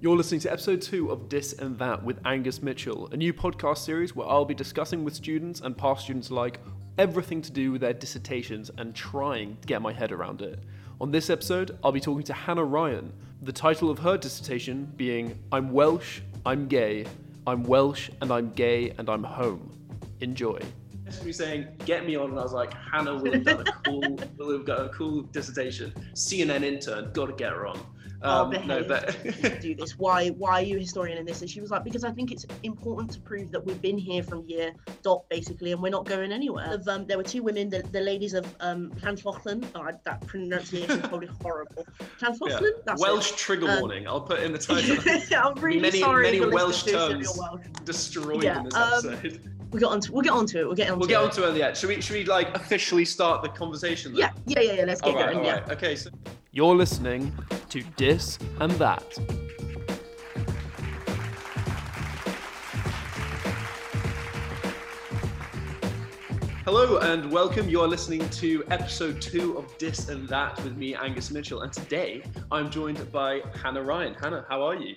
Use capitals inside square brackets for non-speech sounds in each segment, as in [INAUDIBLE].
You're listening to episode two of This and That with Angus Mitchell, a new podcast series where I'll be discussing with students and past students alike everything to do with their dissertations and trying to get my head around it. On this episode, I'll be talking to Hannah Ryan, the title of her dissertation being I'm Welsh, I'm gay, I'm Welsh, and I'm gay, and I'm home. Enjoy. Me saying, "Get me on," and I was like, "Hannah will have done a cool, will have got a cool dissertation. CNN intern, got to get her on." Um, oh, no, but do this. Why? Why are you a historian in this? And she was like, because I think it's important to prove that we've been here from year dot basically, and we're not going anywhere. Of, um, there were two women, the, the ladies of um, Llangollen. Oh, that pronunciation is probably horrible. Llangollen. Yeah. That's Welsh it. trigger um, warning. I'll put in the [LAUGHS] title. I'm really many, sorry. Many Welsh terms Welsh. destroyed yeah, in this um, episode. We'll get on to we'll get onto it. We'll get on. We'll get onto it. Yeah. Should we should we like officially start the conversation? Then? Yeah. Yeah. Yeah. Yeah. Let's get all right, going. All right. Okay. So you're listening to This and That. Hello and welcome. You are listening to episode two of This and That with me, Angus Mitchell. And today I'm joined by Hannah Ryan. Hannah, how are you?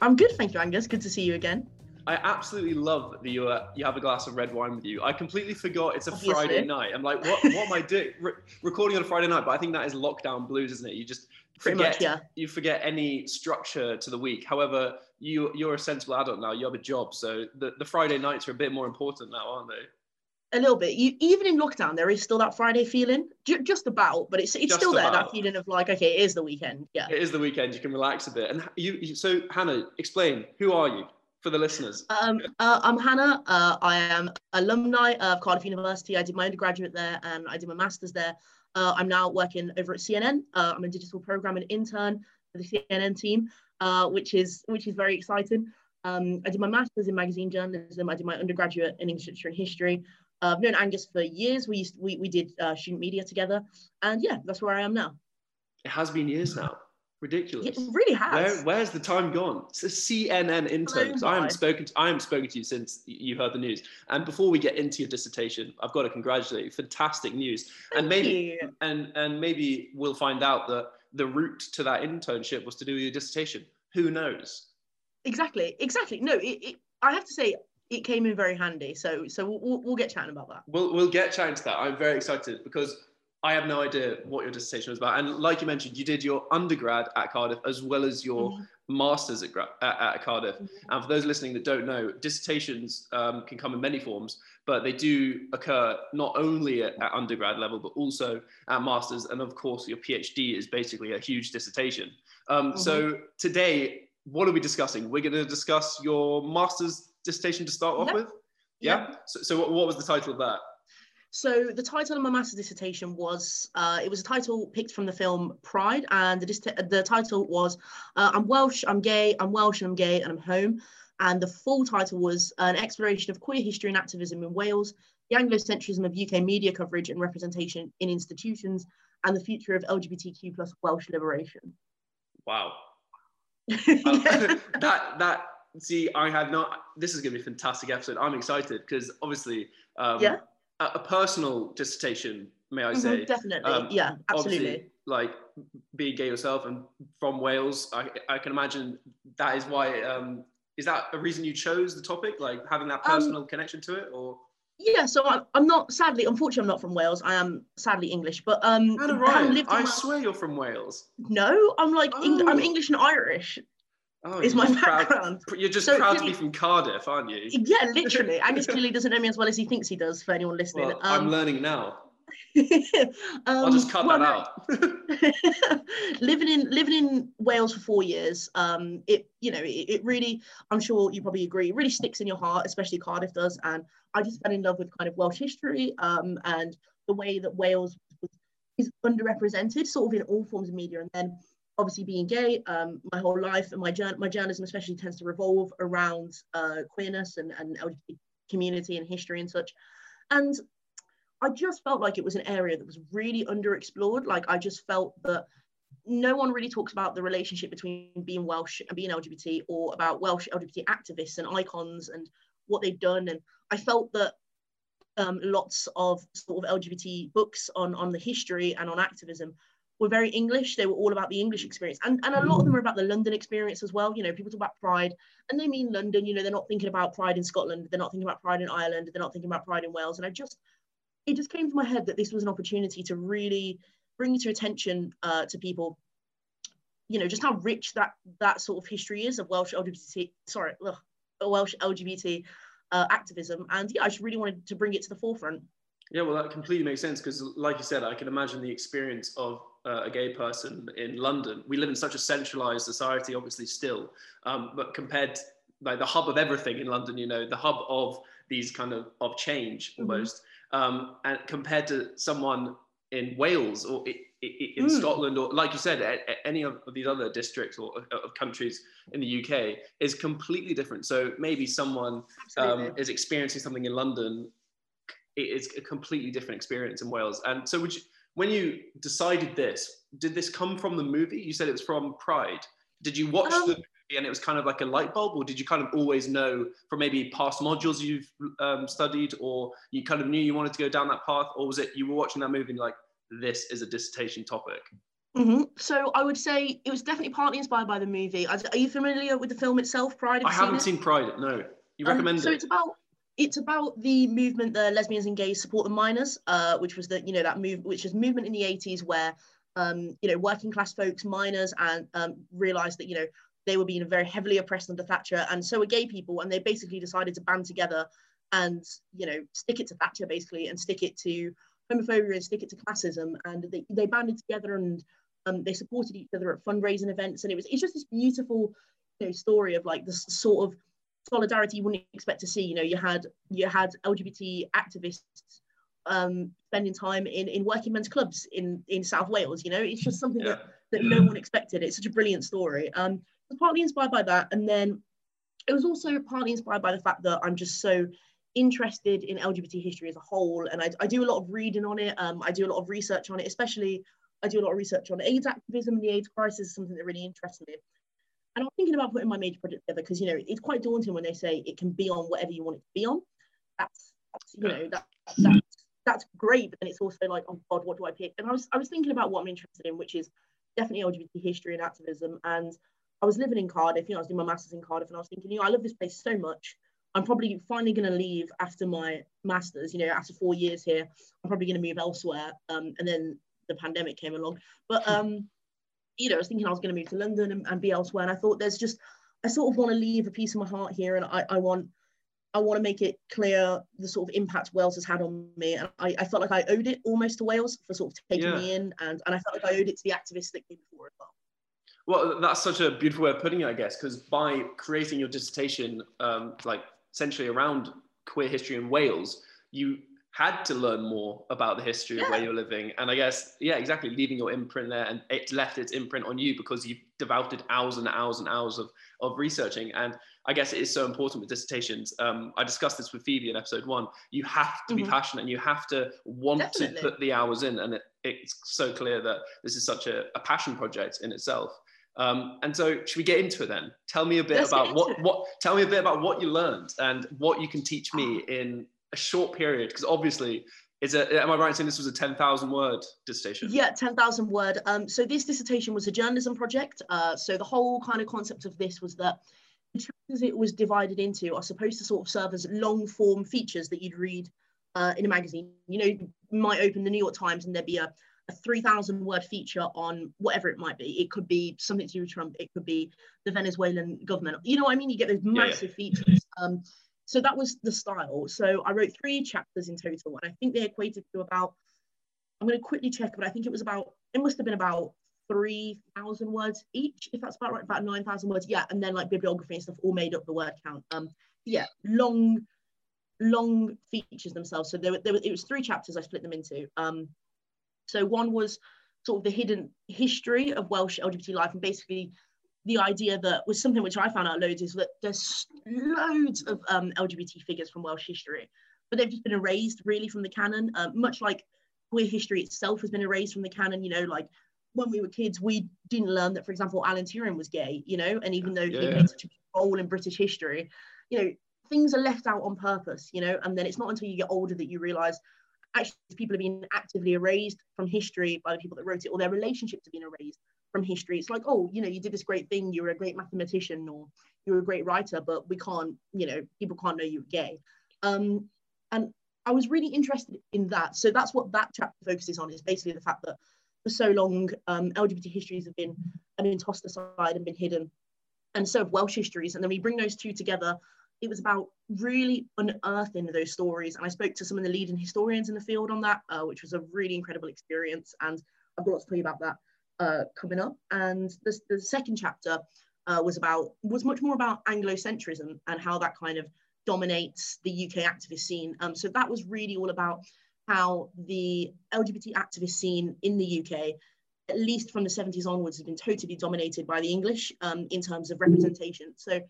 I'm good, thank you, Angus. Good to see you again. I absolutely love that you uh, you have a glass of red wine with you. I completely forgot it's a Obviously. Friday night. I'm like, what what am I doing? Re- recording on a Friday night, but I think that is lockdown blues, isn't it? You just forget much, yeah. you forget any structure to the week. However, you you're a sensible adult now. You have a job, so the, the Friday nights are a bit more important now, aren't they? A little bit. You, even in lockdown, there is still that Friday feeling, J- just about, but it's it's just still there. That feeling of like, okay, it is the weekend. Yeah, it is the weekend. You can relax a bit. And you, so Hannah, explain who are you? For the listeners? Um, uh, I'm Hannah. Uh, I am alumni of Cardiff University. I did my undergraduate there and I did my master's there. Uh, I'm now working over at CNN. Uh, I'm a digital programming intern for the CNN team, uh, which is which is very exciting. Um, I did my master's in magazine journalism. I did my undergraduate in English literature and history. Uh, I've known Angus for years. We used we, we did student media together, and yeah, that's where I am now. It has been years now ridiculous. It really has. Where, where's the time gone? It's a CNN intern. Because I haven't spoken to I haven't spoken to you since you heard the news. And before we get into your dissertation, I've got to congratulate you. Fantastic news. Thank and maybe you. and and maybe we'll find out that the route to that internship was to do your dissertation. Who knows? Exactly. Exactly. No, it, it, I have to say it came in very handy. So so we'll, we'll get chatting about that. We'll we'll get chatting to that. I'm very excited because I have no idea what your dissertation was about. And like you mentioned, you did your undergrad at Cardiff as well as your mm-hmm. master's at, at, at Cardiff. Mm-hmm. And for those listening that don't know, dissertations um, can come in many forms, but they do occur not only at, at, undergrad level, but also at master's. And of course, your PhD is basically a huge dissertation. Um, mm-hmm. So today, what are we discussing? We're going to discuss your master's dissertation to start off yep. with. Yeah. Yep. So, so what, what was the title of that? So the title of my master's dissertation was, uh, it was a title picked from the film Pride, and the, the title was, uh, I'm Welsh, I'm gay, I'm Welsh and I'm gay and I'm home. And the full title was an exploration of queer history and activism in Wales, the Anglocentrism of UK media coverage and representation in institutions, and the future of LGBTQ plus Welsh liberation. Wow. [LAUGHS] [LAUGHS] that that see, I had not. This is going to be a fantastic episode. I'm excited because obviously, um, yeah a, personal dissertation, may I mm-hmm, say? Definitely, um, yeah, absolutely. Like being gay yourself and from Wales, I, I can imagine that is why. Um, is that a reason you chose the topic, like having that um, personal um, connection to it, or? Yeah, so I'm, I'm not sadly, unfortunately, I'm not from Wales. I am sadly English, but um, Anna Ryan, I swear you're from Wales. No, I'm like oh. Eng- I'm English and Irish. Oh, is my background. Proud, you're just so, proud to be from Cardiff, aren't you? Yeah, literally. [LAUGHS] Angus clearly doesn't know me as well as he thinks he does. For anyone listening, well, um, I'm learning now. um, [LAUGHS] I'll just cut well, that [LAUGHS] out. living in living in Wales for four years, um, it you know it, it, really, I'm sure you probably agree, really sticks in your heart, especially Cardiff does. And I just fell in love with kind of Welsh history um, and the way that Wales is underrepresented, sort of in all forms of media. And then obviously being gay, um, my whole life and my, my journalism especially tends to revolve around uh, queerness and, and LGBT community and history and such. And I just felt like it was an area that was really underexplored. Like I just felt that no one really talks about the relationship between being Welsh and being LGBT or about Welsh LGBT activists and icons and what they've done. And I felt that um, lots of sort of LGBT books on, on the history and on activism were very English. They were all about the English experience. And, and a lot of them are about the London experience as well. You know, people talk about pride and they mean London, you know, they're not thinking about pride in Scotland. They're not thinking about pride in Ireland. They're not thinking about pride in Wales. And I just, it just came to my head that this was an opportunity to really bring to attention uh, to people, you know, just how rich that that sort of history is of Welsh LGBT, sorry, ugh, Welsh LGBT uh, activism. And yeah, I just really wanted to bring it to the forefront. Yeah, well, that completely makes sense because, like you said, I can imagine the experience of uh, a gay person in London. We live in such a centralized society, obviously, still, um, but compared like the hub of everything in London, you know, the hub of these kind of of change mm-hmm. almost, mm-hmm. um, and compared to someone in Wales or in mm. Scotland or, like you said, any of these other districts or of countries in the UK is completely different. So maybe someone um, is experiencing something in London it's a completely different experience in Wales. And so, you, when you decided this, did this come from the movie? You said it was from Pride. Did you watch um, the movie and it was kind of like a light bulb, or did you kind of always know from maybe past modules you've um, studied, or you kind of knew you wanted to go down that path, or was it you were watching that movie and like this is a dissertation topic? Mm-hmm. So I would say it was definitely partly inspired by the movie. Are you familiar with the film itself, Pride? I haven't seen, seen Pride. No. You recommend um, so it? So it's about it's about the movement the lesbians and gays support the miners uh, which was the you know that move which is movement in the 80s where um, you know working class folks miners and um, realized that you know they were being very heavily oppressed under thatcher and so were gay people and they basically decided to band together and you know stick it to thatcher basically and stick it to homophobia and stick it to classism and they, they banded together and um, they supported each other at fundraising events and it was it's just this beautiful you know story of like this sort of solidarity you wouldn't expect to see. You know, you had you had LGBT activists um, spending time in, in working men's clubs in, in South Wales. You know, it's just something yeah. that, that no one expected. It's such a brilliant story. Um, it was partly inspired by that, and then it was also partly inspired by the fact that I'm just so interested in LGBT history as a whole, and I, I do a lot of reading on it. Um, I do a lot of research on it, especially I do a lot of research on AIDS activism and the AIDS crisis, is something that really interests me and I'm thinking about putting my major project together because you know it's quite daunting when they say it can be on whatever you want it to be on. That's, that's you know that that's that's great, but then it's also like oh god, what do I pick? And I was I was thinking about what I'm interested in, which is definitely LGBT history and activism. And I was living in Cardiff, you know, I was doing my masters in Cardiff, and I was thinking, you know, I love this place so much. I'm probably finally going to leave after my masters. You know, after four years here, I'm probably going to move elsewhere. Um, and then the pandemic came along, but um you know, I was thinking I was going to move to London and, and, be elsewhere. And I thought there's just, I sort of want to leave a piece of my heart here. And I, I want, I want to make it clear the sort of impact Wales has had on me. And I, I felt like I owed it almost to Wales for sort of taking yeah. me in. And, and I felt like I owed it to the activists that came before as well. Well, that's such a beautiful way of putting it, I guess, because by creating your dissertation, um, like essentially around queer history in Wales, you had to learn more about the history yeah. of where you're living. And I guess, yeah, exactly, leaving your imprint there and it left its imprint on you because you've devoted hours and hours and hours of, of researching. And I guess it is so important with dissertations. Um, I discussed this with Phoebe in episode one. You have to mm-hmm. be passionate and you have to want Definitely. to put the hours in. And it, it's so clear that this is such a, a passion project in itself. Um, and so, should we get into it then? Tell me a bit Let's about what, what. Tell me a bit about what you learned and what you can teach me in a short period? Because obviously, is it, am I right in saying this was a 10,000 word dissertation? Yeah, 10,000 word. Um, so this dissertation was a journalism project. Uh, so the whole kind of concept of this was that the chapters it was divided into are supposed to sort of serve as long form features that you'd read uh, in a magazine. You know, you might open the New York Times and there'd be a, a 3,000 word feature on whatever it might be. It could be something to do with Trump. It could be the Venezuelan government. You know what I mean? You get those massive yeah, yeah. features. Um, so that was the style. So I wrote three chapters in total, and I think they equated to about, I'm going to quickly check, but I think it was about, it must have been about 3,000 words each, if that's about right, about 9,000 words. Yeah, and then like bibliography and stuff all made up the word count. Um, yeah, long, long features themselves. So there, were, there were, it was three chapters I split them into. Um, so one was sort of the hidden history of Welsh LGBT life and basically the idea that was something which I found out loads is that there's loads of um, LGBT figures from Welsh history, but they've just been erased really from the canon, uh, much like queer history itself has been erased from the canon. You know, like when we were kids, we didn't learn that, for example, Alan Turing was gay, you know, and even though yeah. he played such a big role in British history, you know, things are left out on purpose, you know, and then it's not until you get older that you realize actually people have been actively erased from history by the people that wrote it, or their relationships have been erased from history. It's like, oh, you know, you did this great thing, you were a great mathematician, or you were a great writer, but we can't, you know, people can't know you were gay. Um, and I was really interested in that. So that's what that chapter focuses on is basically the fact that for so long, um, LGBT histories have been, have been tossed aside and been hidden. And so have Welsh histories. And then we bring those two together. It was about really unearthing those stories. And I spoke to some of the leading historians in the field on that, uh, which was a really incredible experience. And I've got to tell you about that uh, coming up. And the, the second chapter uh, was about was much more about Anglocentrism and how that kind of dominates the UK activist scene. Um, so that was really all about how the LGBT activist scene in the UK, at least from the 70s onwards, has been totally dominated by the English um, in terms of representation. So,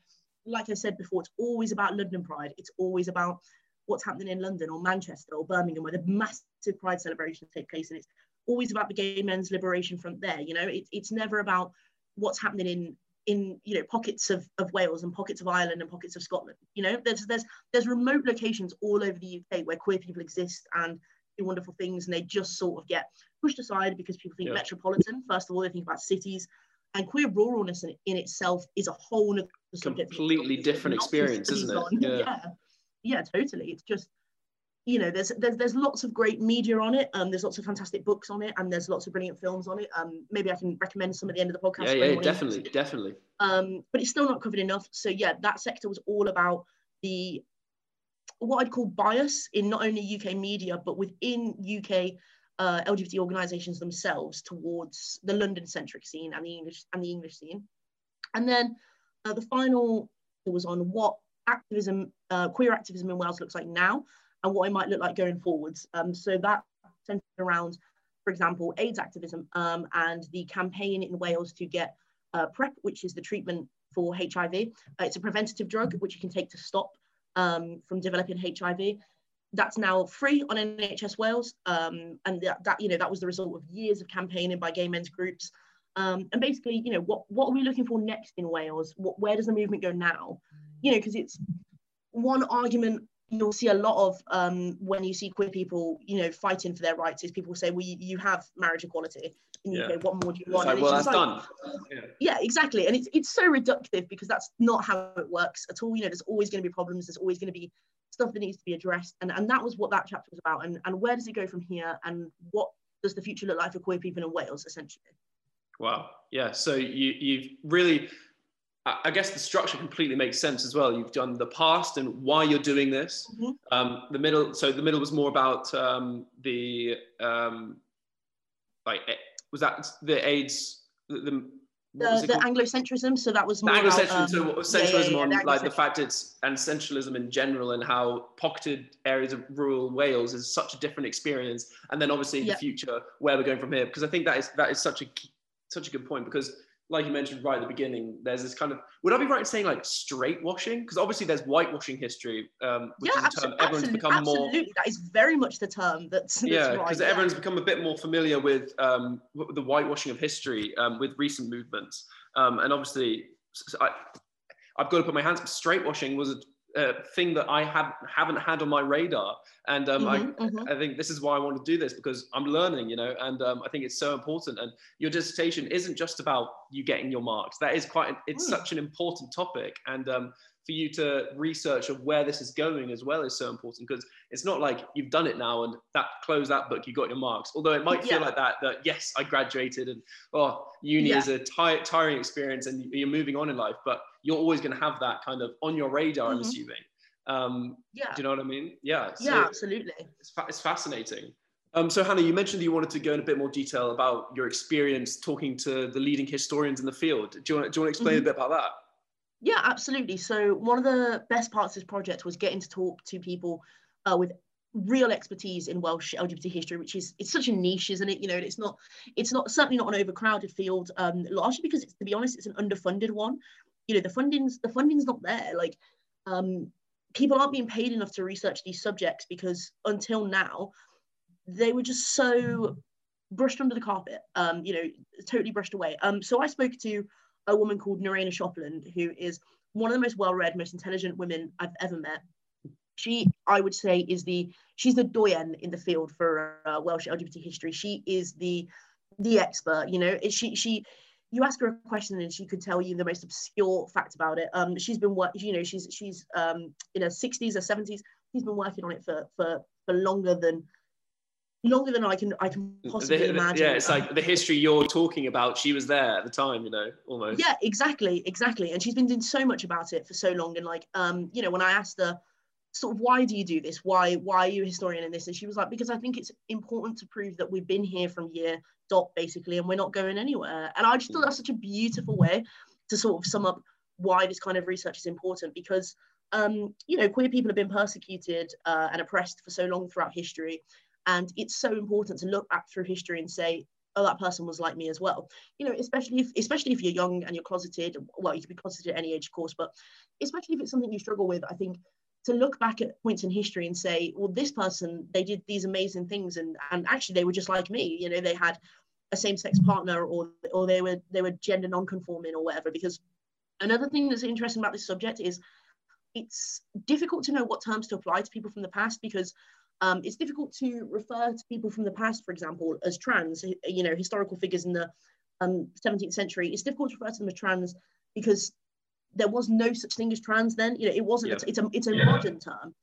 like I said before, it's always about London Pride. It's always about what's happening in London or Manchester or Birmingham, where the massive Pride celebrations take place, and it's always about the gay men's liberation front there. You know, it, it's never about what's happening in in you know pockets of, of Wales and pockets of Ireland and pockets of Scotland. You know, there's there's there's remote locations all over the UK where queer people exist and do wonderful things, and they just sort of get pushed aside because people think yeah. metropolitan. First of all, they think about cities, and queer ruralness in, in itself is a whole completely different experience, isn't it? Yeah. yeah, yeah, totally. It's just you know, there's there's there's lots of great media on it. Um, there's lots of fantastic books on it, and there's lots of brilliant films on it. Um, maybe I can recommend some at the end of the podcast. Yeah, yeah, definitely, definitely. Um, but it's still not covered enough. So yeah, that sector was all about the what I'd call bias in not only UK media but within UK uh, LGBT organisations themselves towards the London-centric scene and the English and the English scene. And then uh, the final was on what activism, uh, queer activism in Wales looks like now and what it might look like going forwards. Um, so that centered around, for example, AIDS activism um, and the campaign in Wales to get uh, PrEP, which is the treatment for HIV. Uh, it's a preventative drug which you can take to stop um, from developing HIV. That's now free on NHS Wales, um, and that, that, you know that was the result of years of campaigning by gay men's groups. Um, and basically, you know, what what are we looking for next in Wales? What, where does the movement go now? You know, because it's one argument you'll see a lot of um, when you see queer people, you know, fighting for their rights is people say, well, you, you have marriage equality the yeah. UK, what more do you want? Like, well, that's like, done. Yeah. yeah. exactly. And it's, it's so reductive because that's not how it works at all. You know, there's always going to be problems. There's always going to be stuff that needs to be addressed. And, and that was what that chapter was about. And, and where does it go from here? And what does the future look like for queer people in Wales, essentially? Wow. Yeah. So you, you've really I guess the structure completely makes sense as well. You've done the past and why you're doing this. Mm-hmm. Um, the middle, so the middle was more about um, the um, like eh, was that the AIDS the, the the, the Anglocentrism. So that was more Anglocentrism. Um, so centralism yeah, yeah, yeah, on like the fact it's and centralism in general and how pocketed areas of rural Wales is such a different experience. And then obviously the future where we're going from here because I think that is that is such a such a good point because like you mentioned right at the beginning, there's this kind of would I be right in saying like straight washing? Because obviously there's whitewashing history, um, which yeah, is a term everyone's become absolutely. more. That is very much the term that's. yeah, because right, everyone's yeah. become a bit more familiar with um, the whitewashing of history um, with recent movements, um, and obviously I, I've got to put my hands. Straight washing was a uh, thing that I have haven't had on my radar, and um, mm-hmm, I, mm-hmm. I think this is why I want to do this because I'm learning, you know, and um, I think it's so important. And your dissertation isn't just about you getting your marks; that is quite it's mm. such an important topic, and um, for you to research of where this is going as well is so important because it's not like you've done it now and that close that book you got your marks although it might feel yeah. like that that yes i graduated and oh uni yeah. is a t- tiring experience and you're moving on in life but you're always going to have that kind of on your radar mm-hmm. i'm assuming um yeah do you know what i mean yeah so yeah absolutely it's, fa- it's fascinating um, so Hannah, you mentioned that you wanted to go in a bit more detail about your experience talking to the leading historians in the field. Do you want, do you want to explain mm-hmm. a bit about that? Yeah, absolutely. So one of the best parts of this project was getting to talk to people uh, with real expertise in Welsh LGBT history, which is it's such a niche, isn't it? You know, it's not it's not certainly not an overcrowded field, um, largely because it's to be honest, it's an underfunded one. You know, the funding's the funding's not there. Like um, people aren't being paid enough to research these subjects because until now, they were just so brushed under the carpet. Um, you know, totally brushed away. Um, so I spoke to a woman called Norena Shopland, who is one of the most well-read, most intelligent women I've ever met. she I would say is the she's the doyen in the field for uh, Welsh LGBT history. She is the the expert. You know, she she you ask her a question and she could tell you the most obscure fact about it. Um, she's been work, you know, she's she's um in her 60s or 70s. She's been working on it for for for longer than longer than I can I can possibly The- the- imagine. yeah, it's like the history you're talking about. She was there at the time, you know, almost. yeah, exactly, exactly. And she's been doing so much about it for so long. And like, um, you know, when I asked her, sort of, why do you do this? Why, why are you a historian in this? And she was like, because I think it's important to prove that we've been here from year dot basically, and we're not going anywhere. And I just thought that's such a beautiful way to sort of sum up why this kind of research is important because. Um, you know, queer people have been persecuted uh, and oppressed for so long throughout history, and it's so important to look back through history and say, oh, that person was like me as well you know, especially if especially if you're young and you're closeted, well, you can be closeted at any age, of course, but especially if it's something you struggle with, I think to look back at points in history and say, well, this person, they did these amazing things and and actually they were just like me, you know, they had a same-sex partner or or they were they were gender non-conforming or whatever. Because another thing that's interesting about this subject is it's difficult to know what terms to apply to people from the past because um, it's difficult to refer to people from the past, for example, as trans, you know, historical figures in the um, 17th century. It's difficult to refer to them as trans because there was no such thing as trans then. You know, it wasn't. Yeah. It's a it's a Yeah. modern term.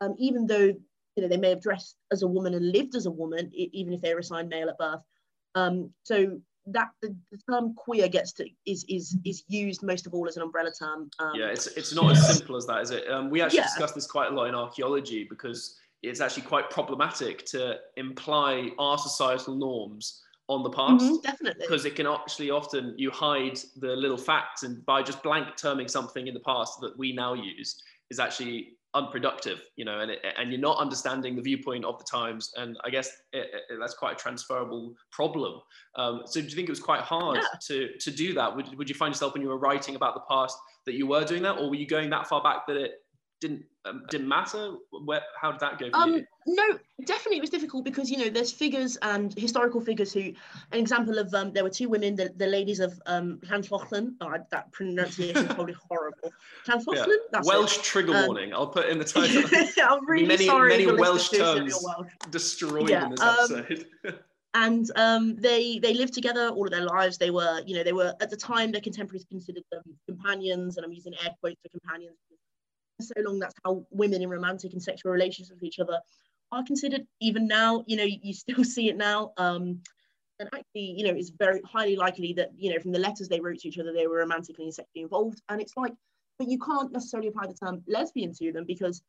Um, even though you know they may have dressed as a woman and lived as a woman, e- even if they were assigned male at birth. Um, so that the, the term queer gets to is is is used most of all as an umbrella term. Um, Yeah, it's it's not as simple as that, is it? Um, we actually Yeah. discussed this quite a lot in archaeology because it's actually quite problematic to imply our societal norms on the past. mhm, definitely. because it can actually often you hide the little facts and by just blank terming something in the past that we now use is actually unproductive you know and, it, and you're not understanding the viewpoint of the times and i guess it, it- that's quite a transferable problem um, so do you think it was quite hard Yeah. to to do that would, would you find yourself when you were writing about the past that you were doing that or were you going that far back that it didn't um, didn't matter where how did that go Um, no, definitely it was difficult because you know there's figures and historical figures who, an example of um, there were two women, the, the ladies of um, Llangollen. Oh, that pronunciation is probably [LAUGHS] horrible. Llangollen. Yeah. That's welsh trigger Um, warning i'll put in the [LAUGHS] title. I'm really Many- sorry. many Welsh listeners who are terms. Welsh. destroyed Yeah, in this um, episode [LAUGHS] and um, they they lived together all of their lives. They were, you know, they were at the time their contemporaries considered them companions, and I'm using air quotes for companions. So long, that's how women in romantic and sexual relationships with each other are considered. Even now, you know, you, still [LAUGHS] see it now. Um, and actually, you know, it's very highly likely that you know from the letters they wrote to each other, they were romantically and sexually involved. And it's like, but you can't necessarily apply the term lesbian to them because,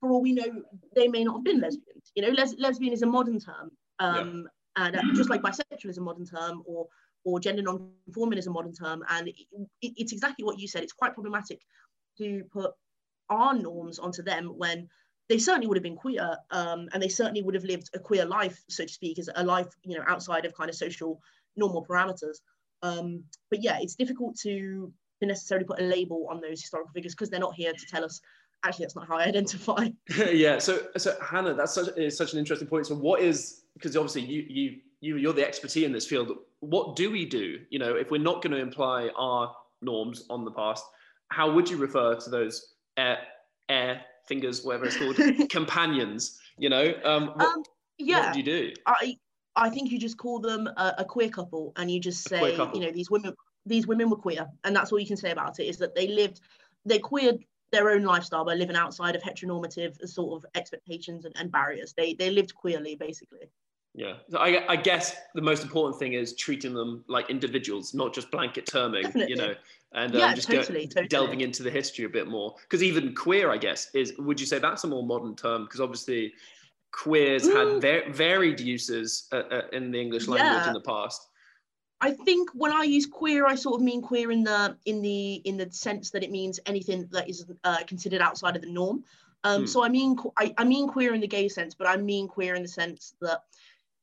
for all we know, they may not have been lesbians. You know, les- lesbian is a modern term. Um, and uh, just like bisexual is a modern term or or gender non-conforming is a modern term and it- it's exactly what you said it's quite problematic to put our norms onto them when they certainly would have been queer um, and they certainly would have lived a queer life so to speak as a life you know outside of kind of social normal parameters um, but yeah it's difficult to, necessarily put a label on those historical figures because they're not here to tell us actually that's not how i [LAUGHS] identify [LAUGHS] yeah. So, so Hannah, that's such, is such an interesting point. So, what is because obviously you you you you're the expertise in this field. What do we do? You know, if we're not going to imply our norms on the past, how would you refer to those air air fingers, whatever it's called, [LAUGHS] companions? You know, um, what, um, yeah what would you do? I I think you just call them a, a queer couple, and you just say, you know, these women these women were queer, and that's all you can say about it is that they lived, they queered their own lifestyle by living outside of heteronormative sort of expectations and, and barriers. They they lived queerly, basically. Yeah, so I, I guess the most important thing is treating them like individuals, not just blanket terming. Definitely. You know, and Yeah, um, just totally, go, totally. delving into the history a bit more. Because even queer, I guess, is would you say that's a more modern term? Because obviously, queers Mm. had va- varied uses uh, uh, in the English language Yeah. in the past. I think when I use queer, I sort of mean queer in the in the in the sense that it means anything that is uh, considered outside of the norm. Um, Hmm. So I mean I, I mean queer in the gay sense, but I mean queer in the sense that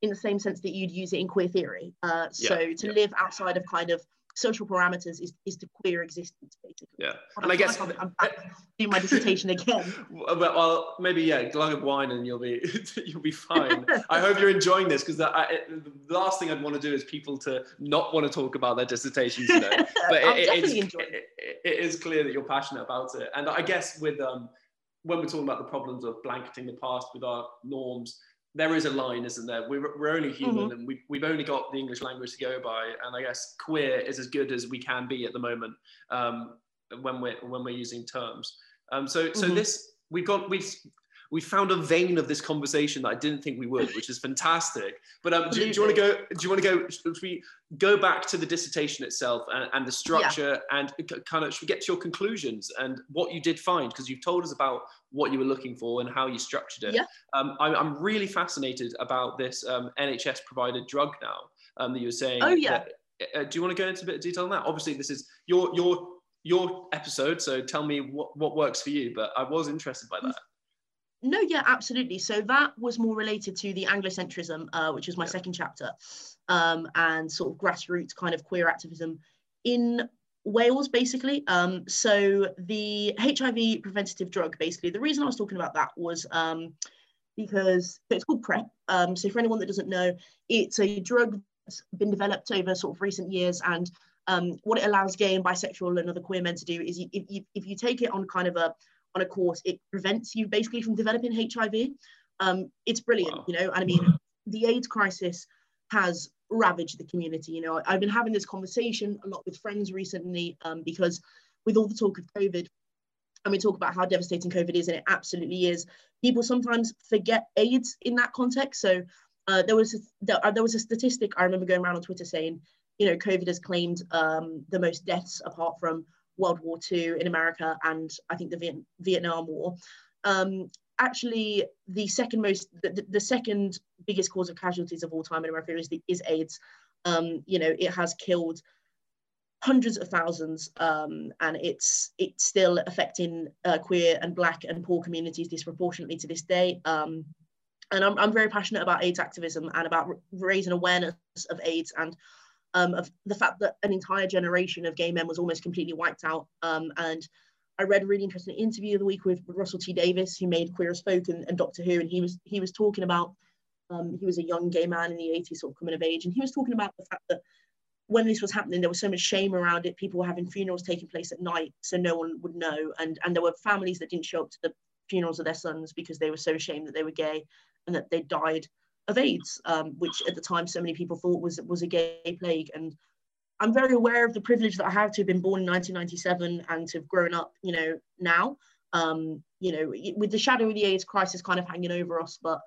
in the same sense that you'd use it in queer theory. Uh, so Yeah, to yeah. live outside of kind of social parameters is, is to queer existence basically. Yeah, God, and I guess like I'm, I'm doing my dissertation again. [LAUGHS] well, well, maybe yeah, a glug of wine and you'll be [LAUGHS] you'll be fine. I hope you're enjoying this because the, the last thing I'd want to do is people to not want to talk about their dissertations. You know, [LAUGHS] but I'm it, it's, it. it, it is clear that you're passionate about it, and I guess with um when we're talking about the problems of blanketing the past with our norms, there is a line, isn't there? We're, we're only human mm-hmm. and we've, we've only got the English language to go by. And I guess queer is as good as we can be at the moment um, when, we're, when we're using terms. Um, so, so mm-hmm. this, we've got, we've, we found a vein of this conversation that I didn't think we would, which is fantastic. But um, do, do, you want to go? Do you want to go? Should we go back to the dissertation itself and, and the structure, yeah. and kind of should we get to your conclusions and what you did find? Because you've told us about what you were looking for and how you structured it. Yeah. Um, I'm, I'm really fascinated about this um, NHS provided drug now um, that you were saying. Oh yeah. That, uh, do you want to go into a bit of detail on that? Obviously, this is your your your episode, so tell me what, what works for you. But I was interested by that. No, yeah, absolutely. So that was more related to the Anglocentrism, uh, which was my yeah. second chapter, um, and sort of grassroots kind of queer activism in Wales, basically. Um, so the HIV preventative drug, basically, the reason I was talking about that was um, because it's called PrEP. Um, so for anyone that doesn't know, it's a drug that's been developed over sort of recent years, and um, what it allows gay and bisexual and other queer men to do is you, if, you, if you take it on kind of a on a course, it prevents you basically from developing HIV. Um, it's brilliant, wow. you know, and I mean, the AIDS crisis has ravaged the community. You know, I've been having this conversation a lot with friends recently um, because with all the talk of COVID, and we talk about how devastating COVID is, and it absolutely is. People sometimes forget AIDS in that context. So uh, there was a, there, uh, there, was a statistic I remember going around on Twitter saying, you know, COVID has claimed um, the most deaths apart from World War II in America and I think the Viet- Vietnam War. Um, actually, the second most, the, the, second biggest cause of casualties of all time in America is, the, is AIDS. Um, you know, it has killed hundreds of thousands, um, and it's it's still affecting uh, queer and black and poor communities disproportionately to this day. Um, and I'm, I'm very passionate about AIDS activism and about raising awareness of AIDS and um, of the fact that an entire generation of gay men was almost completely wiped out. Um, and I read a really interesting interview of the week with, Russell T Davies, who made Queer as Folk and, and Doctor Who, and he was he was talking about um, he was a young gay man in the 80s, sort of coming of age, and he was talking about the fact that when this was happening, there was so much shame around it. People were having funerals taking place at night, so no one would know, and and there were families that didn't show up to the funerals of their sons because they were so ashamed that they were gay and that they died of AIDS, um, which at the time so many people thought was was a gay plague. And I'm very aware of the privilege that I have to have been born in 1997 and to have grown up, you know, now. Um, you know, with the shadow of the AIDS crisis kind of hanging over us, but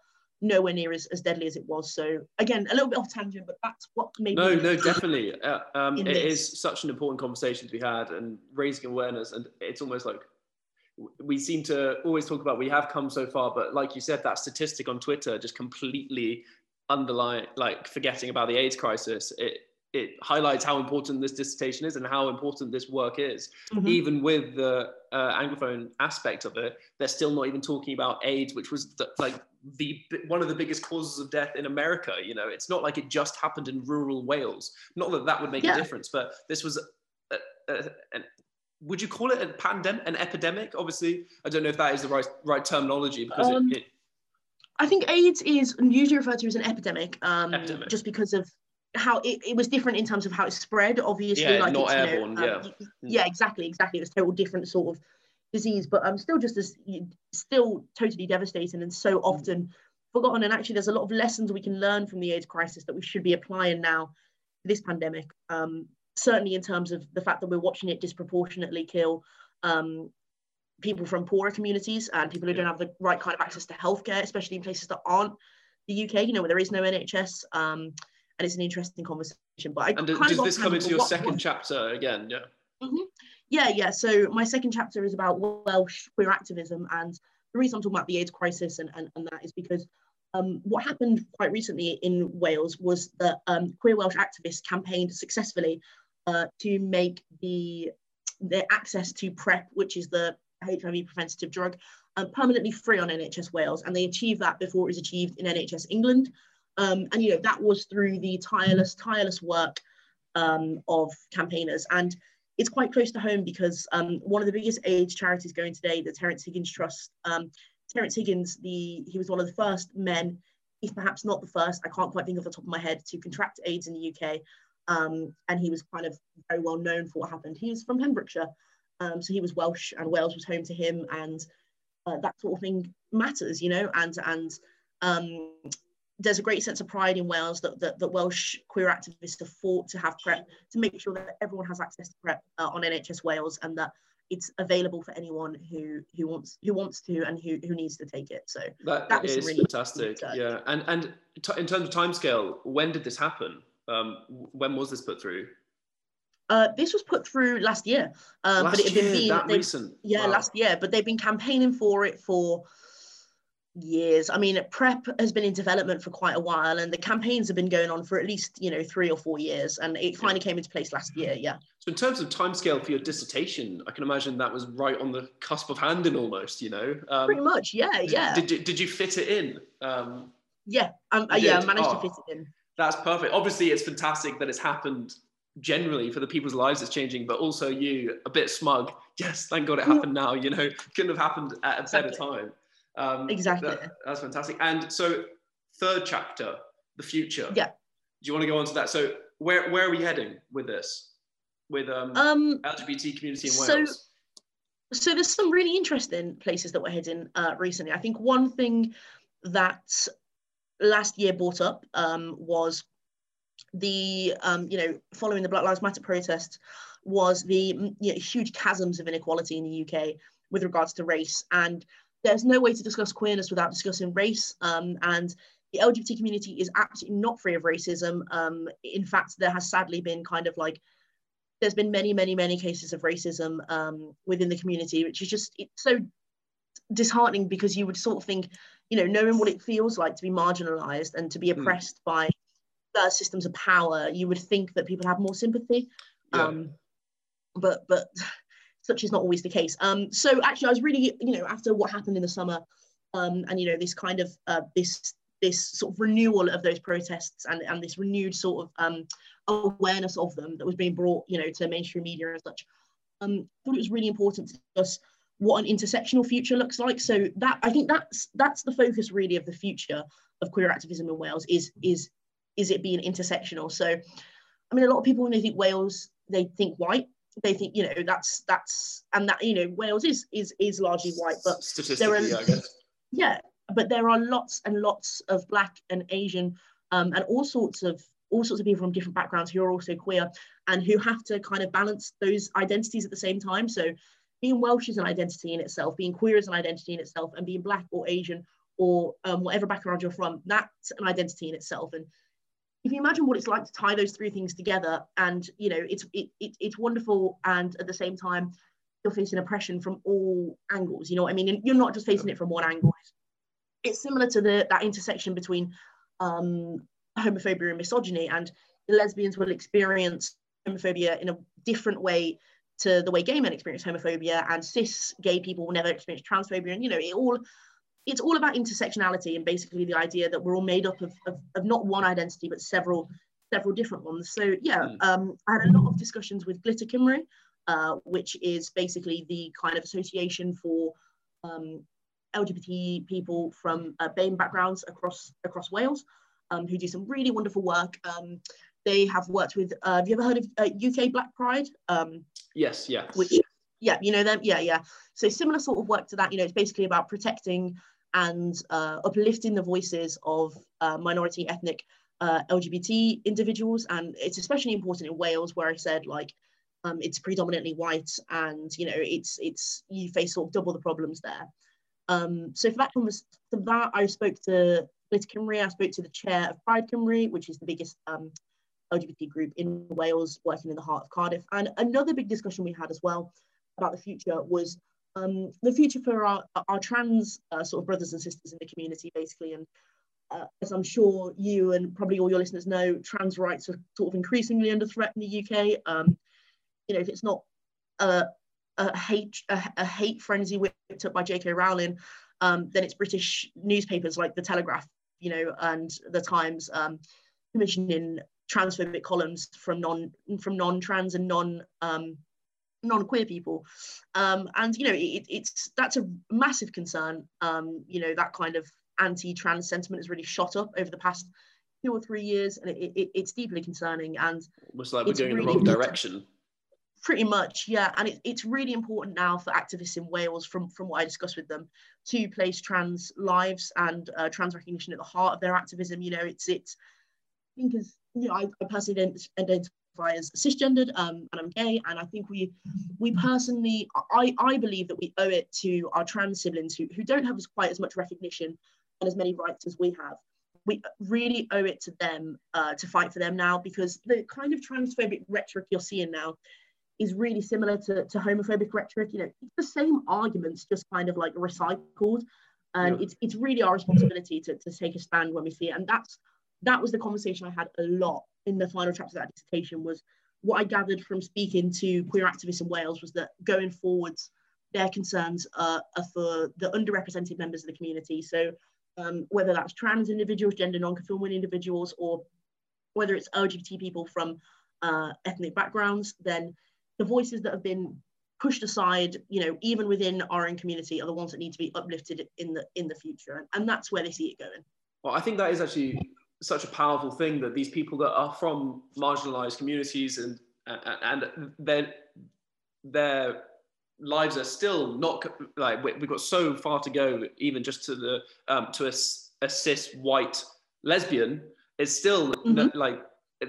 nowhere near as, as deadly as it was. So again, a little bit off tangent, but that's what made no, no, definitely. Uh, um, it this. is such an important conversation to be had and raising awareness, and it's almost like we seem to always talk about we have come so far, but like you said, that statistic on Twitter just completely underline like forgetting about the AIDS crisis. It it highlights how important this dissertation is and how important this work is. Mm-hmm. Even with the uh, anglophone aspect of it, they're still not even talking about AIDS, which was the, like the one of the biggest causes of death in America. You know, it's not like it just happened in rural Wales. Not that that would make yeah. a difference, but this was a, a, an would you call it a pandemic, an epidemic? Obviously, I don't know if that is the right right terminology because um, it, it, I think AIDS is usually referred to as an epidemic, um, epidemic. just because of how it, it was different in terms of how it spread. Obviously, yeah, like not airborne. You know, um, yeah, yeah, exactly, exactly. It's total different sort of disease, but um, still just as still totally devastating and so mm. often forgotten. And actually, there's a lot of lessons we can learn from the AIDS crisis that we should be applying now to this pandemic. Um, certainly in terms of the fact that we're watching it disproportionately kill um, people from poorer communities and people who don't have the right kind of access to healthcare, especially in places that aren't the UK, you know, where there is no NHS. Um, and it's an interesting conversation. But I and does this come into your what, second what, chapter again? Yeah. Mm-hmm. Yeah, yeah. So my second chapter is about Welsh queer activism, and the reason I'm talking about the AIDS crisis and, and, and that is because um, what happened quite recently in Wales was that um, queer Welsh activists campaigned successfully uh, to make the their access to PrEP, which is the HIV preventative drug, um, permanently free on NHS Wales, and they achieved that before it was achieved in NHS England. Um, and you know that was through the tireless, tireless work um, of campaigners, and it's quite close to home because um, one of the biggest AIDS charities going today, the Terence Higgins Trust. Um, Terence Higgins, the he was one of the first men, if perhaps not the first, I can't quite think of the top of my head, to contract AIDS in the UK. Um, and he was kind of very well known for what happened. He was from Pembrokeshire, um, so he was Welsh, and Wales was home to him. And uh, that sort of thing matters, you know, and and um, there's a great sense of pride in Wales that, that, that Welsh queer activists have fought to have PrEP to make sure that everyone has access to PrEP uh, on NHS Wales and that it's available for anyone who who wants who wants to and who, who needs to take it. So that, that is really fantastic. Yeah, and and t- in terms of timescale, when did this happen? Um, when was this put through? Uh, this was put through last year, um, last but it had been year, that recent. Yeah, wow. last year, but they've been campaigning for it for years. I mean, PrEP has been in development for quite a while, and the campaigns have been going on for at least you know three or four years, and it finally yeah. came into place last year. Yeah. So, in terms of timescale for your dissertation, I can imagine that was right on the cusp of handing almost. You know. Um, Pretty much, yeah, yeah. Did, did, did you fit it in? Um, yeah, um, yeah, I managed oh, to fit it in. That's perfect. Obviously, it's fantastic that it's happened generally for the people's lives it's changing, but also you a bit smug. [LAUGHS] Yes, thank God it happened now. You know, couldn't have happened at a exactly. better time. Um, exactly. That, that's fantastic. And so, third chapter, the future. Yeah. Do you want to go on to that? So, where where are we heading with this? With um, um LGBT community in so, Wales. So there's some really interesting places that we're heading uh, recently. I think one thing that last year brought up um, was the um, you know following the Black Lives Matter protests was the you know, huge chasms of inequality in the UK with regards to race and there's no way to discuss queerness without discussing race. Um, and the LGBT community is absolutely not free of racism. Um, in fact, there has sadly been kind of like, there's been many, many, many cases of racism um, within the community, which is just it's so disheartening because you would sort of think, you know, knowing what it feels like to be marginalized and to be hmm. oppressed mm. by systems of power, you would think that people have more sympathy. Yeah. Um, but but [LAUGHS] such is not always the case. Um, so actually, I was really, you know, after what happened in the summer, um, and you know, this kind of uh, this this sort of renewal of those protests and, and this renewed sort of um, awareness of them that was being brought, you know, to mainstream media and such. Um, I thought it was really important to discuss what an intersectional future looks like. So that I think that's that's the focus really of the future of queer activism in Wales is is is it being intersectional. So, I mean, a lot of people when they think Wales, they think white, they think you know that's that's and that you know Wales is is is largely white, but there are, yeah, yeah, but there are lots and lots of black and Asian um, and all sorts of all sorts of people from different backgrounds who are also queer and who have to kind of balance those identities at the same time. So being Welsh is an identity in itself, being queer is an identity in itself, and being black or Asian or um, whatever background you're from, that's an identity in itself. And if you imagine what it's like to tie those three things together and you know it's it, it, it's wonderful and at the same time you're facing oppression from all angles you know what i mean and you're not just facing it from one angle it's similar to the that intersection between um, homophobia and misogyny and the lesbians will experience homophobia in a different way to the way gay men experience homophobia and cis gay people will never experience transphobia and you know it all it's all about intersectionality and basically the idea that we're all made up of, of, of not one identity but several several different ones so yeah hmm. um, i had a lot of discussions with glitter cymru uh, which is basically the kind of association for um, lgbt people from uh, BAME backgrounds across across wales um, who do some really wonderful work um, they have worked with uh, have you ever heard of uk uh, black pride um, yes yeah which yeah you know them yeah yeah so similar sort of work to that you know it's basically about protecting and uh, uplifting the voices of uh, minority ethnic uh, LGBT individuals. And it's especially important in Wales, where I said like um, it's predominantly white, and you know it's it's you face sort of double the problems there. Um, so for that was for that I spoke to Glitter Cymru, I spoke to the chair of Pride Cymru, which is the biggest um, LGBT group in Wales, working in the heart of Cardiff. And another big discussion we had as well about the future was um, the future for our, our trans uh, sort of brothers and sisters in the community, basically. And uh, as I'm sure you and probably all your listeners know, trans rights are sort of increasingly under threat in the UK. Um, you know, if it's not a, a hate a, a, hate frenzy whipped up by J.K. Rowling, um, then it's British newspapers like the Telegraph, you know, and the Times um, commissioning transphobic columns from non from non-trans and non um, non-queer people um, and you know it, it's that's a massive concern um, you know that kind of anti-trans sentiment has really shot up over the past two or three years and it, it, it's deeply concerning and almost like we're going really in the wrong direction Pretty much, yeah. And it, it's really important now for activists in Wales, from, from what I discussed with them, to place trans lives and uh, trans recognition at the heart of their activism. You know, it's, it's I think as, you know, I, I personally identify as cisgendered um, and I'm gay. And I think we, we personally, I, I believe that we owe it to our trans siblings who, who don't have as, quite as much recognition and as many rights as we have we really owe it to them uh, to fight for them now because the kind of transphobic rhetoric you're seeing now is really similar to, to homophobic rhetoric. You know, it's the same arguments, just kind of like recycled. And yeah. it's it's really our responsibility to, to take a stand when we see it. And that's that was the conversation I had a lot in the final chapter of that dissertation was what I gathered from speaking to queer activists in Wales was that going forwards, their concerns are, are for the underrepresented members of the community. So um, whether that's trans individuals, gender non-conforming individuals, or whether it's LGBT people from uh, ethnic backgrounds, then the voices that have been pushed aside, you know, even within our own community, are the ones that need to be uplifted in the in the future, and that's where they see it going. Well, I think that is actually such a powerful thing that these people that are from marginalized communities and and their their lives are still not like we've got so far to go even just to the um, to a, a cis white lesbian it's still mm-hmm. no, like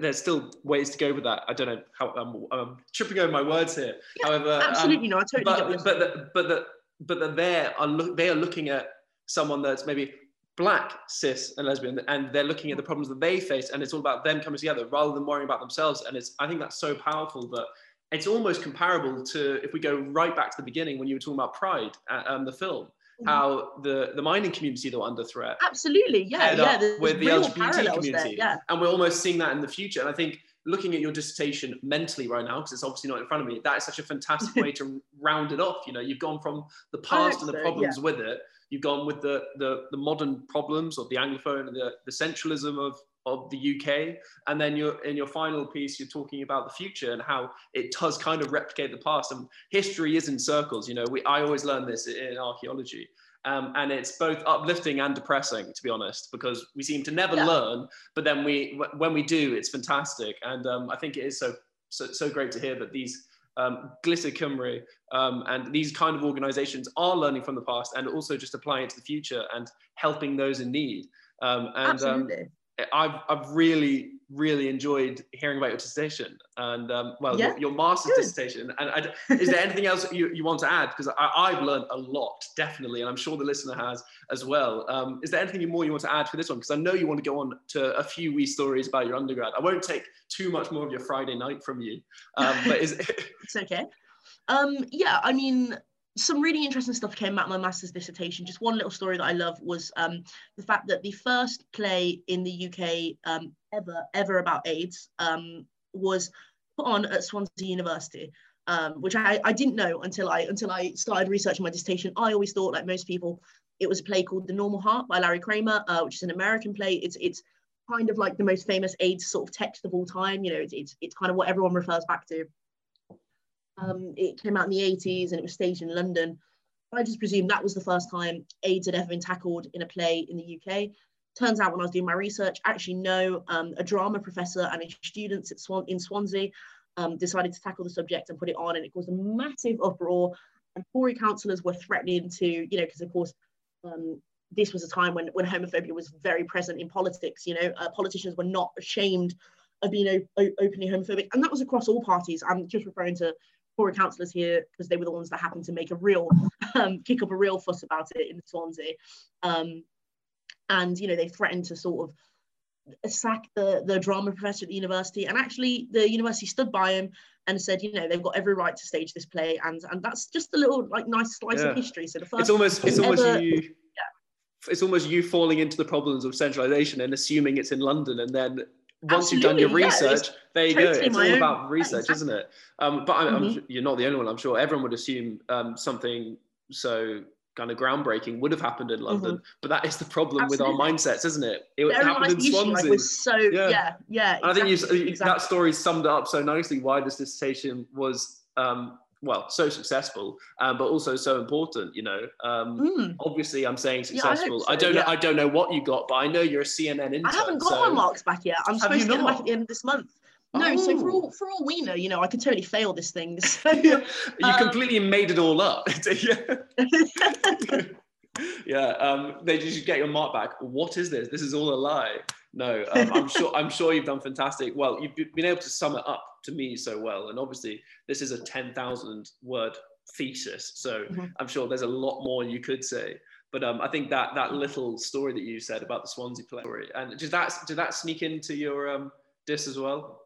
there's still ways to go with that. I don't know how I'm, I'm tripping over my words here. Yeah, However, absolutely um, not. I totally but, but the, but the, but the, they are look, they are looking at someone that's maybe black, cis, and lesbian, and they're looking at the problems that they face, and it's all about them coming together rather than worrying about themselves. And it's I think that's so powerful that it's almost comparable to if we go right back to the beginning when you were talking about Pride, uh, um, the film mm-hmm. how the, the mining community that were under threat. Absolutely, yeah, yeah. With the LGBT community, there, yeah. and we're almost seeing that in the future. And I think looking at your dissertation mentally right now, because it's obviously not in front of me, that is such a fantastic [LAUGHS] way to round it off. You know, you've gone from the past and the problems yeah. with it. You've gone with the, the the modern problems of the anglophone and the, the centralism of of the UK, and then you're in your final piece, you're talking about the future and how it does kind of replicate the past. And history is in circles. You know, we I always learn this in archaeology. Um, and it's both uplifting and depressing to be honest because we seem to never yeah. learn but then we when we do it's fantastic and um, i think it is so, so so great to hear that these um, Glitter Cymru um, and these kind of organizations are learning from the past and also just applying it to the future and helping those in need. Um, and um, Absolutely. I've, I've really, really enjoyed hearing about your dissertation and, um, well, yeah. your, your, master's Good. dissertation. And I, is there anything else you, you want to add? Because I've learned a lot, definitely, and I'm sure the listener has as well. Um, is there anything more you want to add for this one? Because I know you want to go on to a few wee stories about your undergrad. I won't take too much more of your Friday night from you, um, but is [LAUGHS] it's okay. Um, yeah, I mean, some really interesting stuff came out of my master's dissertation. Just one little story that I love was um, the fact that the first play in the UK um, ever, ever about AIDS um, was put on at Swansea University, um, which I, I didn't know until I until I started researching my dissertation. I always thought, like most people, it was a play called The Normal Heart by Larry Kramer, uh, which is an American play. It's it's kind of like the most famous AIDS sort of text of all time. You know, it's, it's, it's kind of what everyone refers back to. Um, it came out in the 80s and it was staged in London. I just presume that was the first time AIDS had ever been tackled in a play in the UK. Turns out when I was doing my research, actually no, um, a drama professor and his students at Swan- in Swansea um, decided to tackle the subject and put it on and it caused a massive uproar and Tory councillors were threatening to, you know, because of course um, this was a time when, when homophobia was very present in politics, you know, uh, politicians were not ashamed of being o- openly homophobic and that was across all parties. I'm just referring to Tory councillors here because they were the ones that happened to make a real um, kick up a real fuss about it in Swansea, um, and you know they threatened to sort of sack the the drama professor at the university, and actually the university stood by him and said, you know, they've got every right to stage this play, and and that's just a little like nice slice yeah. of history. So the first it's almost it's ever, almost you. Yeah. It's almost you falling into the problems of centralization and assuming it's in London, and then once Absolutely, you've done your research, yeah, there you totally go. It's all about research, exactly. isn't it? Um, but I'm, mm-hmm. I'm, you're not the only one. I'm sure everyone would assume um, something so kind of groundbreaking would have happened in London. Mm-hmm. But that is the problem Absolutely. with our mindsets, isn't it? It Very happened in Swansea. Like so yeah, yeah. yeah exactly, I think you, exactly. that story summed up so nicely why this dissertation was um, well, so successful, um, but also so important. You know, um, mm. obviously, I'm saying successful. Yeah, I, so, I, don't yeah. know. I don't know what you got, but I know you're a CNN intern. I haven't got so... my marks back yet. I'm supposed to get them back at the end of this month. No, so for Oh. all for all we know, you know, I could totally fail this thing. [LAUGHS] So, [LAUGHS] you Um, completely made it all up. [LAUGHS] yeah. yeah. Um, they just get your mark back. What is this? This is all a lie. No, um, I'm sure. I'm sure you've done fantastic. Well, you've been able to sum it up to me so well, and obviously this is a ten thousand word thesis, so Mhm. I'm sure there's a lot more you could say. But um, I think that that little story that you said about the Swansea play, story, and did that did that sneak into your um, diss as well?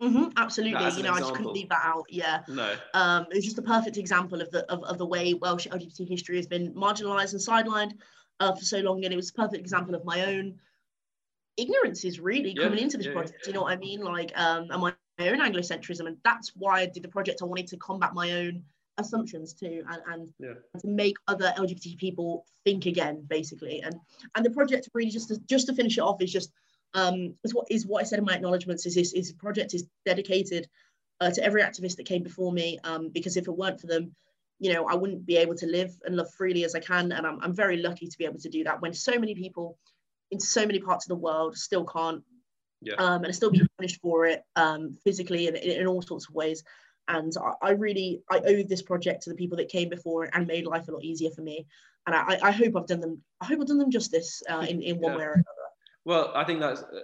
Mhm, absolutely, you know, I just couldn't leave that out. Yeah. No. Um, it's just a perfect example of the of, of the way Welsh LGBT history has been marginalised and sidelined uh, for so long, and it was a perfect example of my own ignorance is really Yeah, coming into this yeah, yeah. project. Do you know what I mean? Like, um, and my own Anglocentrism, and that's why I did the project. I wanted to combat my own assumptions too, and and, Yeah. to make other LGBT people think again, basically. And and the project really just to, just to finish it off is just um is what is what I said in my acknowledgements is this is project is dedicated uh, to every activist that came before me um, because if it weren't for them you know i wouldn't be able to live and love freely as i can and I'm, I'm very lucky to be able to do that when so many people in so many parts of the world still can't Yeah. um, and still be punished for it um, physically and in, in all sorts of ways and I, I really i owe this project to the people that came before and made life a lot easier for me and i, I hope i've done them i hope i've done them justice uh, [LAUGHS] in, in one Yeah. way or another Well, I think that's uh,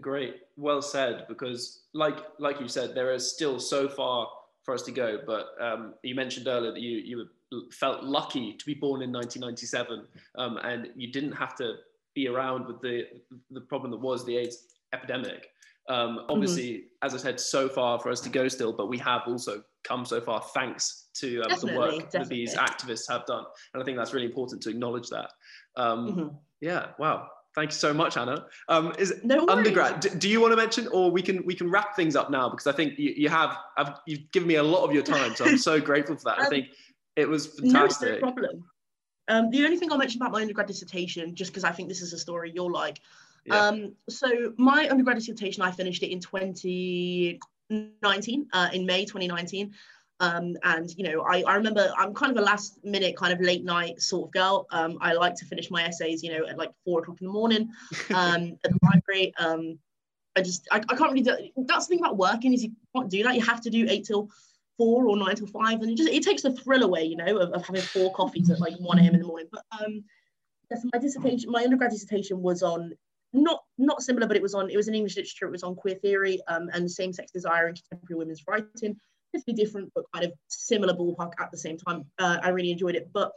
great. Well said, because like like you said, there is still so far for us to go. But um, you mentioned earlier that you you felt lucky to be born in 1997, um, and you didn't have to be around with the the problem that was the AIDS epidemic. Um, obviously, as I said, so far for us to go still, but we have also come so far thanks to um, the Definitely, work that these activists have done, and I think that's really important to acknowledge that. Um, Mhm. Yeah, wow. Thank you so much, Anna. Um, is no undergrad? Do, do you want to mention, or we can we can wrap things up now because I think you, you have I've, you've given me a lot of your time, so I'm so [LAUGHS] grateful for that. I Um, think it was fantastic. no problem. Um, the only thing I'll mention about my undergrad dissertation, just because I think this is a story you'll like. Yeah. Um, so my undergrad dissertation, I finished it in 2019, uh, in May 2019. Um, and you know, I, I remember I'm kind of a last minute, kind of late night sort of girl. Um, I like to finish my essays, you know, at like four o'clock in the morning [LAUGHS] um, at the library. Um, I just I, I can't really do that's the thing about working is you can't do that. You have to do eight till four or nine till five, and it just it takes the thrill away, you know, of, of having four coffees at like one a.m. in the morning. But um, yeah, so my dissertation, my undergrad dissertation was on not not similar, but it was on it was in English literature. It was on queer theory um, and same-sex desire and contemporary women's writing. Definitely different, but kind of similar ballpark at the same time. Uh, I really enjoyed it, but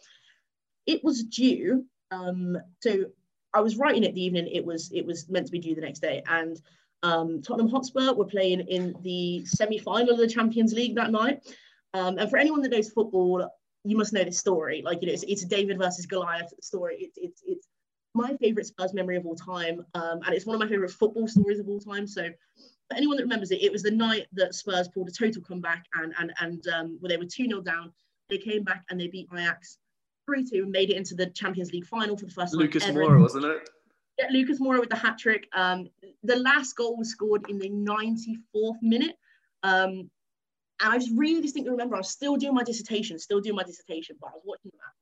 it was due. Um, so I was writing it the evening it was it was meant to be due the next day, and um, Tottenham Hotspur were playing in the semi-final of the Champions League that night. Um, and for anyone that knows football, you must know this story. Like you know, it's, it's David versus Goliath story. It's it's it's my favorite Spurs memory of all time, um, and it's one of my favorite football stories of all time. So. For anyone that remembers it, it was the night that Spurs pulled a total comeback and and and um, where they were 2 0 down. They came back and they beat Ajax 3 2 and made it into the Champions League final for the first time. Lucas. Moura, wasn't it? Yeah, Lucas Moura with the hat trick. Um, the last goal was scored in the 94th minute. Um, and I just really distinctly remember I was still doing my dissertation, still doing my dissertation, but I was watching the match.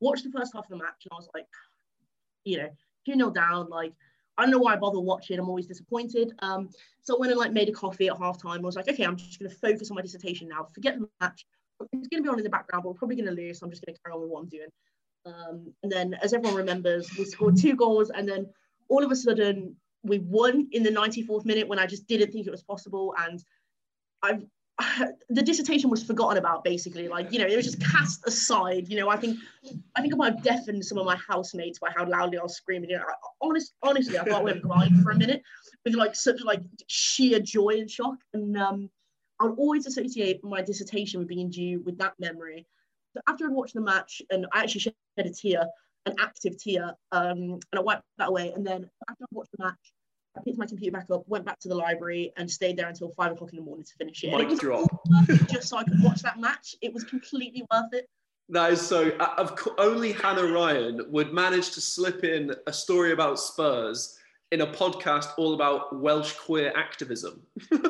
Watched the first half of the match, and I was like, you know, 2 0 down. Like, I don't know why I bother watching. I'm always disappointed. Um, so I went and like made a coffee at halftime. I was like, okay, I'm just going to focus on my dissertation now. Forget the match. It's going to be on in the background, but we're probably going to lose. So I'm just going to carry on with what I'm doing. Um, and then, as everyone remembers, we scored two goals, and then all of a sudden we won in the 94th minute when I just didn't think it was possible. And I've [SIGHS] the dissertation was forgotten about basically. Like you know it was just cast aside you know i think i think i might have deafened some of my housemates by how loudly i was screaming. You know I, honest, honestly i thought i went blind for a minute with like such like sheer joy and shock. And um i'll always associate my dissertation with being due with that memory. So after i'd watched the match and i actually shed a tear an active tear um and i wiped that away. And then after i watched the match I picked my computer back up, went back to the library, and stayed there until five o'clock in the morning to finish it. Mic drop. it just so I could watch that match. It was completely worth it. That is so. uh, Of co- only Hannah Ryan would manage to slip in a story about Spurs in a podcast all about Welsh queer activism. [LAUGHS]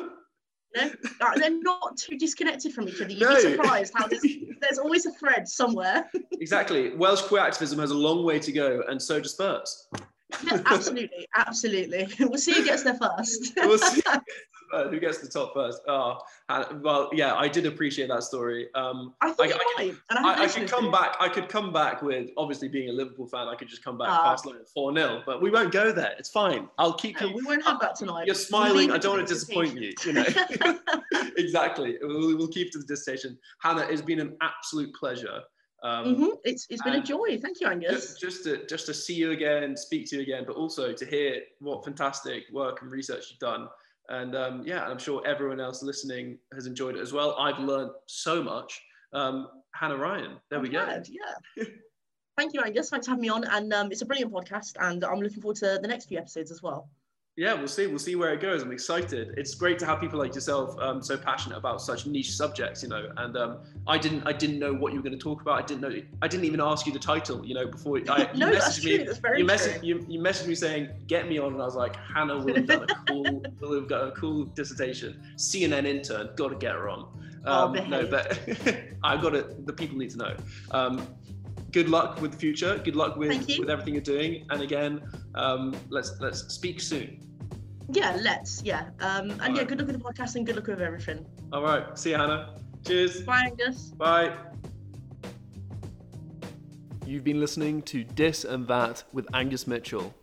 Uh, they're not too disconnected from each other. You'd No. be surprised how there's, [LAUGHS] there's always a thread somewhere. exactly. Welsh queer activism has a long way to go, and so does Spurs. Yeah, [LAUGHS] absolutely, absolutely. [LAUGHS] We'll see who gets there first. [LAUGHS] we'll see who gets the top first. Oh, well, yeah, I did appreciate that story. Um, I I, I, and I, I could come back. I could come back with obviously being a Liverpool fan. I could just come back uh, past four 0 but we won't go there. It's fine. I'll keep. No, we won't have that tonight. You're smiling. I don't want to disappoint you. You know. exactly. We'll, we'll keep to the dissertation. Hannah, it's been an absolute pleasure. Um, mm-hmm. It's it's been a joy. Thank you, Angus. Just, just, to just to see you again, speak to you again, but also to hear what fantastic work and research you've done. And um, yeah, I'm sure everyone else listening has enjoyed it as well. I've learned so much. Um, Hannah Ryan, there I'm we glad, go. Yeah. [LAUGHS] Thank you, Angus. Thanks for having me on. And um, it's a brilliant podcast, and I'm looking forward to the next few episodes as well yeah, we'll see. We'll see where it goes. I'm excited. It's great to have people like yourself um, so passionate about such niche subjects, you know. And um, I didn't, I didn't know what you were going to talk about. I didn't know. I didn't even ask you the title, you know, before I, [LAUGHS] no, you messaged me. You messaged you, you messaged me saying, "Get me on," and I was like, "Hannah will have done a cool, [LAUGHS] will have got a cool dissertation. CNN intern, got to get her on." Um, oh, no, but I've got it. The people need to know. Good luck with the future. Good luck with with everything you're doing. And again, um, let's let's speak soon. Yeah, let's. Yeah. Um, and All yeah, right. good luck with the podcast and good luck with everything. All right. See you, Hannah. Cheers. Bye, Angus. Bye. You've been listening to This and That with Angus Mitchell.